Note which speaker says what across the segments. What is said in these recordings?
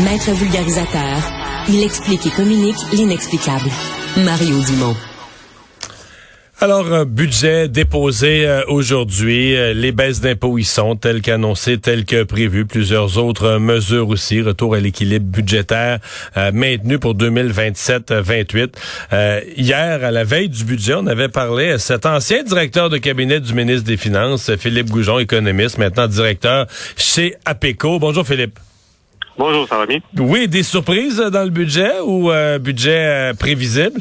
Speaker 1: Maître vulgarisateur, il explique et communique l'inexplicable. Mario Dumont.
Speaker 2: Alors, un budget déposé euh, aujourd'hui, euh, les baisses d'impôts y sont, telles qu'annoncées, telles que prévues. Plusieurs autres euh, mesures aussi, retour à l'équilibre budgétaire maintenu pour 2027-28. hier, à la veille du budget, on avait parlé à cet ancien directeur de cabinet du ministre des Finances, Philippe Goujon, économiste, maintenant directeur chez APECO. Bonjour Philippe.
Speaker 3: Bonjour, ça va bien?
Speaker 2: Oui, des surprises dans le budget ou budget prévisible?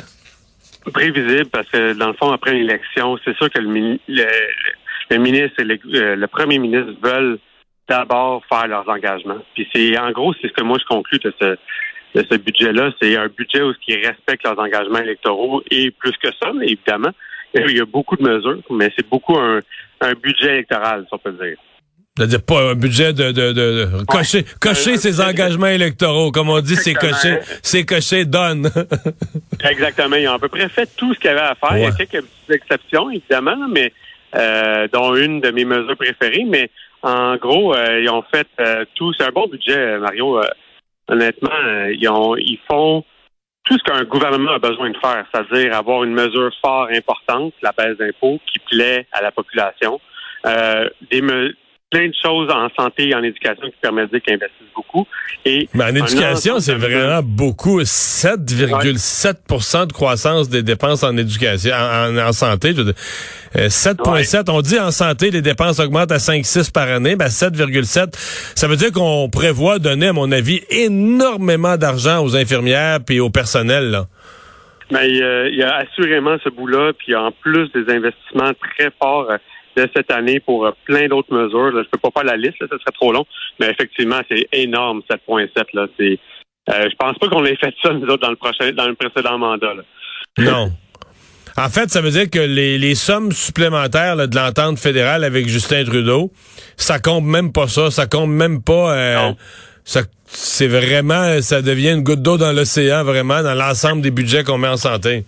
Speaker 3: prévisible parce que dans le fond, après l'élection, c'est sûr que le, ministre et euh, le, premier ministre veulent d'abord faire leurs engagements. Puis c'est en gros, c'est ce que moi je conclus de ce de ce budget-là. C'est un budget où ils respectent leurs engagements électoraux et plus que ça, évidemment. Il y a beaucoup de mesures, mais c'est beaucoup un, un budget électoral, si on peut dire.
Speaker 2: C'est-à-dire pas un budget de, de, de, cocher, cocher ses engagements électoraux. Comme on dit, c'est cocher, c'est cocher donne.
Speaker 3: Exactement. Ils ont à peu près fait tout ce qu'il y avait à faire. Il y a quelques exceptions, évidemment, mais euh, dont une de mes mesures préférées. Mais en gros, euh, ils ont fait euh, tout. C'est un bon budget, Mario. honnêtement, ils ont ils font tout ce qu'un gouvernement a besoin de faire, c'est-à-dire avoir une mesure fort importante, la baisse d'impôts, qui plaît à la population. des, plein de choses en santé et en éducation qui permettent de dire qu'ils investissent beaucoup. Et
Speaker 2: Mais en éducation, c'est vraiment beaucoup. 7,7% de croissance des dépenses en éducation, en, santé. 7,7. Euh, On dit en santé, les dépenses augmentent à 5,6 par année. Ben 7,7. Ça veut dire qu'on prévoit donner, à mon avis, énormément d'argent aux infirmières puis au personnel. Là.
Speaker 3: Mais euh, il y a assurément ce bout-là, puis en plus des investissements très forts de cette année pour euh, plein d'autres mesures. Je je peux pas faire la liste, ça serait trop long, mais effectivement, c'est énorme, 7.7. Là. C'est, euh, je pense pas qu'on ait fait ça, nous autres, dans le prochain, dans le précédent mandat.
Speaker 2: Non. En fait, ça veut dire que les, sommes supplémentaires de l'entente fédérale avec Justin Trudeau, ça compte même pas ça, ça compte même pas. Euh, ça, c'est vraiment, ça devient une goutte d'eau dans l'océan, vraiment, dans l'ensemble des budgets qu'on met en santé.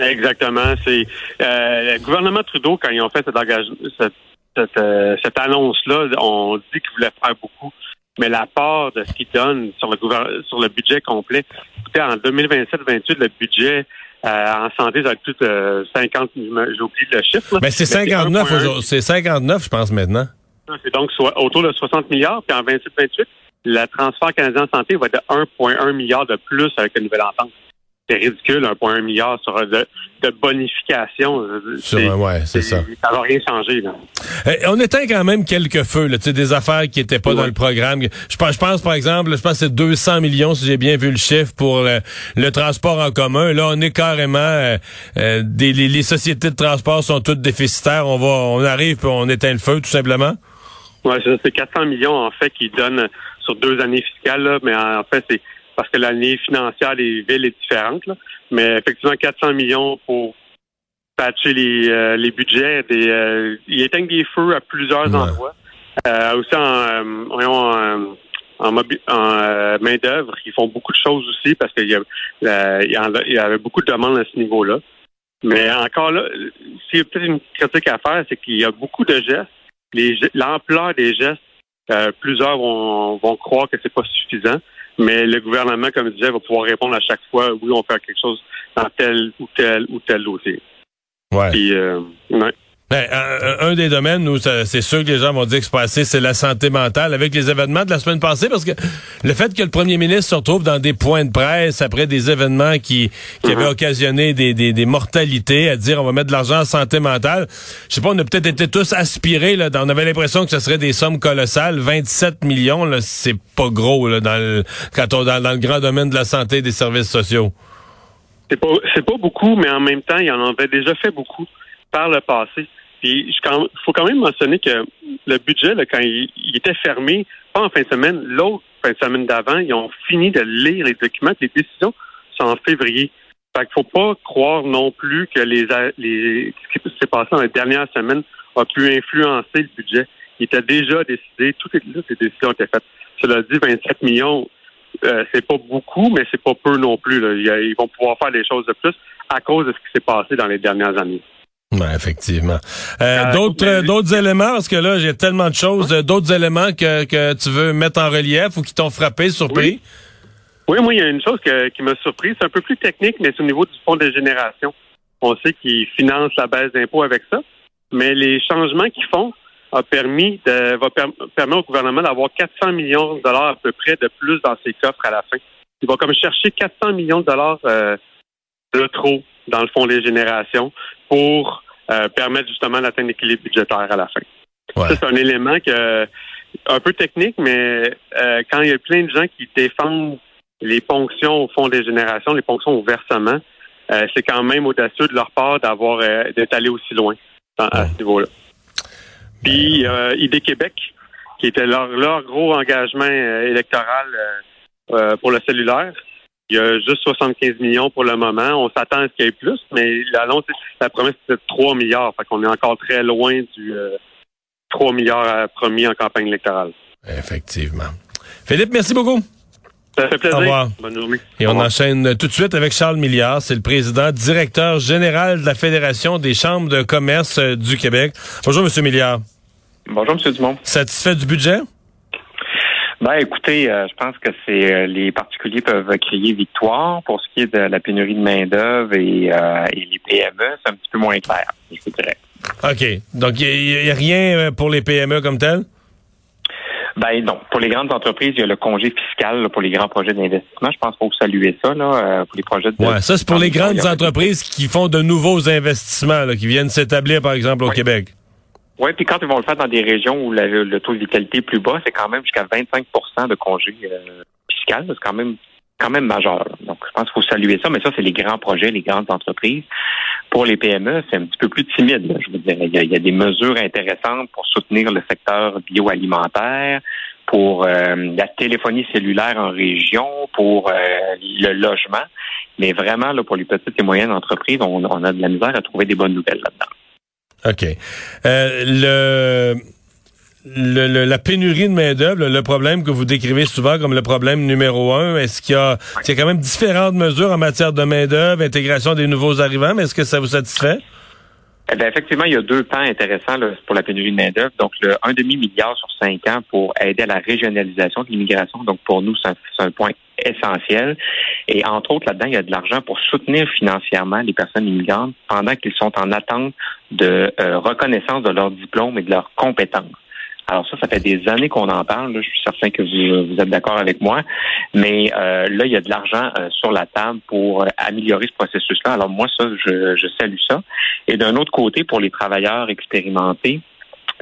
Speaker 3: Exactement. C'est euh, le gouvernement Trudeau, quand ils ont fait cette, cette, euh, cette, annonce-là, on dit qu'ils voulaient faire beaucoup. Mais la part de ce qu'ils donnent sur le sur le budget complet, écoutez, en 2027-28, le budget euh, en santé, ça coûte euh, 50, j'ai oublié le chiffre.
Speaker 2: Mais c'est 59, c'est 59, je pense, maintenant.
Speaker 3: C'est donc autour de 60 milliards, puis en 27-28, le transfert canadien en santé va être de 1,1 milliard de plus avec la nouvelle entente c'est ridicule, 1,1 milliard sur de, de bonification.
Speaker 2: ouais, c'est ça.
Speaker 3: Ça va rien changer. Là.
Speaker 2: Eh, on éteint quand même quelques feux, là, des affaires qui n'étaient pas dans le programme. Je pense, je pense, par exemple, je pense que c'est 200 millions, si j'ai bien vu le chiffre, pour le, transport en commun. Là, on est carrément... Euh, euh, des, les, sociétés de transport sont toutes déficitaires. On va, on arrive puis on éteint le feu, tout simplement.
Speaker 3: Oui, c'est 400 millions, en fait, qui donnent sur deux années fiscales, là, mais en fait, c'est parce que l'année financière des villes est différente. Mais effectivement, 400 millions pour patcher les, euh, les budgets. Des, euh, ils éteignent des feux à plusieurs endroits. Euh, aussi en, en, en, main d'œuvre, ils font beaucoup de choses aussi parce qu'il y, y, avait beaucoup de demandes à ce niveau-là. Mais encore là, s'il y a peut-être une critique à faire, c'est qu'il y a beaucoup de gestes. L'ampleur des gestes, plusieurs vont, vont croire que c'est pas suffisant. Mais le gouvernement, comme je disais, va pouvoir répondre à chaque fois, oui, on fait quelque chose dans tel ou tel ou tel dossier.
Speaker 2: Ouais. Puis, euh, ben, un, des domaines où c'est sûr que les gens vont dire que c'est pas assez, c'est la santé mentale avec les événements de la semaine passée, parce que le fait que le premier ministre se retrouve dans des points de presse après des événements qui, qui avaient mhm. occasionné des, des, des, mortalités, à dire on va mettre de l'argent en santé mentale, je sais pas, on a peut-être été tous aspirés, là, on avait l'impression que ce serait des sommes colossales, 27 millions, là, c'est pas gros là, dans le, quand on dans, dans le grand domaine de la santé et des services sociaux.
Speaker 3: C'est pas, pas beaucoup, mais en même temps, il en avait déjà fait beaucoup par le passé. Puis, il faut quand même mentionner que le budget, quand il, était fermé, pas en fin de semaine, l'autre fin de semaine d'avant, ils ont fini de lire les documents. Les décisions sont en février. Fait qu'il faut pas croire non plus que les, les ce qui s'est passé dans les dernières semaines a pu influencer le budget. Il était déjà décidé, toutes les, décisions ont été faites. Cela dit, 27 millions, euh, c'est pas beaucoup, mais c'est pas peu non plus. Ils vont pouvoir faire des choses de plus à cause de ce qui s'est passé dans les dernières années.
Speaker 2: Oui, effectivement. Euh, d'autres d'autres éléments, parce que là, j'ai tellement de choses, d'autres éléments que, que tu veux mettre en relief ou qui t'ont frappé, surpris?
Speaker 3: Oui. moi, il y a une chose qui m'a surpris. C'est un peu plus technique, mais c'est au niveau du fonds de génération. On sait qu'ils financent la baisse d'impôts avec ça, mais les changements qu'ils font a permis de, va permettre au gouvernement d'avoir 400 millions de dollars à peu près de plus dans ses coffres à la fin. Il va comme chercher 400 millions de dollars euh, de trop dans le fonds des générations pour euh, permettre justement d'atteindre l'équilibre budgétaire à la fin. c'est un élément que un peu technique, mais euh, quand il y a plein de gens qui défendent les ponctions au fond des générations, les ponctions au versement, euh, c'est quand même audacieux de leur part d'avoir d'être allé aussi loin à ce niveau-là. Puis ID Québec, qui était leur, leur gros engagement électoral pour le cellulaire, il y a juste 75 millions pour le moment. On s'attend à ce qu'il y ait plus, mais l'annonce, la promesse, c'était de 3 milliards. Fait qu'on est encore très loin du 3 euh, milliards promis en campagne électorale.
Speaker 2: Effectivement. Philippe, merci beaucoup.
Speaker 3: Ça fait plaisir. Au
Speaker 2: revoir.
Speaker 3: Bonne journée.
Speaker 2: Et on enchaîne tout de suite avec Charles Milliard. C'est le président directeur général de la Fédération des chambres de commerce euh, du Québec. Bonjour, Monsieur Milliard.
Speaker 4: Bonjour, M. Dumont.
Speaker 2: Satisfait du budget?
Speaker 4: Ben, écoutez, euh, je pense que c'est euh, les particuliers peuvent crier victoire. Pour ce qui est de la pénurie de main d'œuvre et, euh, les PME, c'est un petit peu moins clair, je dirais.
Speaker 2: OK. Donc, il n'y a, rien pour les PME comme tel?
Speaker 4: Ben non. Pour les grandes entreprises, il y a le congé fiscal pour les grands projets d'investissement. Je pense qu'il faut saluer ça là, pour les projets
Speaker 2: de. Ouais, ça c'est pour les grandes entreprises qui font de nouveaux investissements, qui viennent s'établir par exemple au Québec.
Speaker 4: Oui, puis quand ils vont le faire dans des régions où le taux de vitalité est plus bas, c'est quand même jusqu'à 25% de congés euh. C'est quand même quand même majeur. Donc, je pense qu'il faut saluer ça, mais ça, c'est les grands projets, les grandes entreprises. Pour les PME, c'est un petit peu plus timide. je veux dire, il y, a, des mesures intéressantes pour soutenir le secteur bioalimentaire, pour euh, la téléphonie cellulaire en région, pour euh, le logement. Mais vraiment, là, pour les petites et moyennes entreprises, on, on a de la misère à trouver des bonnes nouvelles là-dedans.
Speaker 2: OK. Euh, le, le, la pénurie de main-d'œuvre, le, problème que vous décrivez souvent comme le problème numéro un, est-ce qu'il y a, y a quand même différentes mesures en matière de main-d'œuvre, intégration des nouveaux arrivants, mais est-ce que ça vous satisfait?
Speaker 4: Eh bien, effectivement, il y a deux pans intéressants pour la pénurie de main-d'œuvre. Donc, le un demi-milliard sur cinq ans pour aider à la régionalisation de l'immigration. Donc, pour nous, c'est un, point essentiel. Et entre autres, là-dedans, il y a de l'argent pour soutenir financièrement les personnes immigrantes pendant qu'ils sont en attente de euh, reconnaissance de leur diplôme et de leurs compétences. Alors ça, ça fait des années qu'on en parle. Je suis certain que vous, êtes d'accord avec moi. Mais euh, là, il y a de l'argent euh, sur la table pour améliorer ce processus-là. Alors moi, ça, je, je salue ça. Et d'un autre côté, pour les travailleurs expérimentés,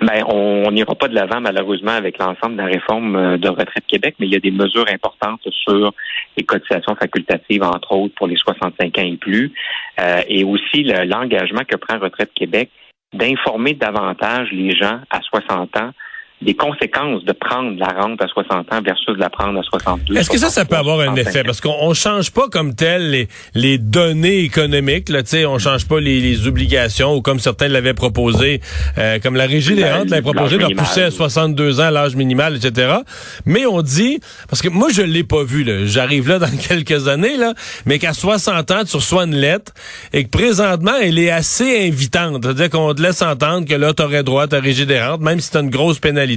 Speaker 4: ben, on n'ira pas de l'avant malheureusement avec l'ensemble de la réforme euh, de retraite Québec, mais il y a des mesures importantes sur les cotisations facultatives, entre autres pour les 65 ans et plus, euh, et aussi l'engagement que prend Retraite Québec d'informer davantage les gens à 60 ans des conséquences de prendre la rente à 60 ans versus de la prendre à 62.
Speaker 2: Est-ce que ça, ça peut avoir un effet? Parce qu'on change pas comme tel les, les données économiques, là, tu on change pas les, les, obligations ou comme certains l'avaient proposé, euh, comme la Régie des rentes l'avait proposé de repousser à 62 ans l'âge minimal, etc. Mais on dit, parce que moi je l'ai pas vu, là, j'arrive là dans quelques années, là, mais qu'à 60 ans, tu reçois une lettre et que présentement, elle est assez invitante. C'est-à-dire qu'on te laisse entendre que là, tu aurais droit à ta Régie des rentes, même si tu une grosse pénalité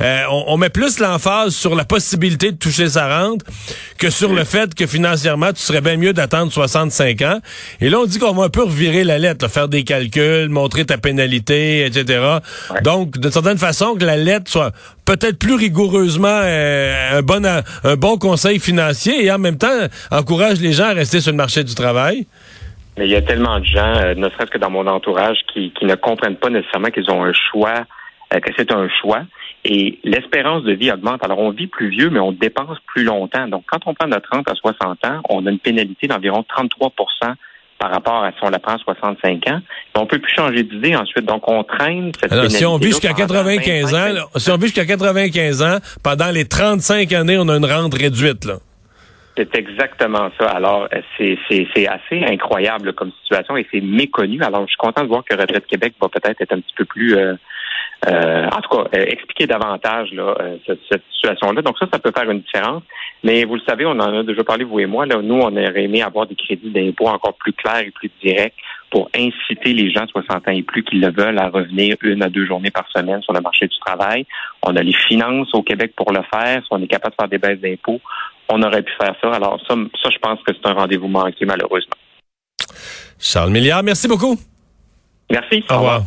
Speaker 2: euh, on, met plus l'emphase sur la possibilité de toucher sa rente que sur le fait que financièrement, tu serais bien mieux d'attendre 65 ans. Et là, on dit qu'on va un peu revirer la lettre, faire des calculs, montrer ta pénalité, etc. Donc, de certaine façon, que la lettre soit peut-être plus rigoureusement euh, un bon un bon conseil financier et en même temps encourage les gens à rester sur le marché du travail.
Speaker 4: Mais il y a tellement de gens, euh, ne serait-ce que dans mon entourage, qui, qui ne comprennent pas nécessairement qu'ils ont un choix que c'est un choix. Et l'espérance de vie augmente. Alors, on vit plus vieux, mais on dépense plus longtemps. Donc, quand on prend notre 30 à 60 ans, on a une pénalité d'environ 33% par rapport à si on la prend à 65 ans. On peut plus changer d'idée ensuite. Donc, on traîne cette
Speaker 2: Alors, si on vit jusqu'à 95 ans, si on vit jusqu'à 95 ans, pendant les 35 années, on a une rente réduite, là.
Speaker 4: C'est exactement ça. Alors, euh, c'est assez incroyable comme situation et c'est méconnu. Alors, je suis content de voir que Retraite Québec va peut-être être un petit peu plus euh, euh, en tout cas, euh, expliquer davantage là, euh, cette, situation-là. Donc ça, ça peut faire une différence. Mais vous le savez, on en a déjà parlé, vous et moi. Là, nous, on aurait aimé avoir des crédits d'impôt encore plus clairs et plus directs pour inciter les gens de 60 ans et plus qui le veulent à revenir une à deux journées par semaine sur le marché du travail. On a les finances au Québec pour le faire. Si on est capable de faire des baisses d'impôts, on aurait pu faire ça. Alors ça, ça je pense que c'est un rendez-vous manqué malheureusement.
Speaker 2: Charles Milliard, merci beaucoup.
Speaker 4: Merci.
Speaker 2: Au revoir.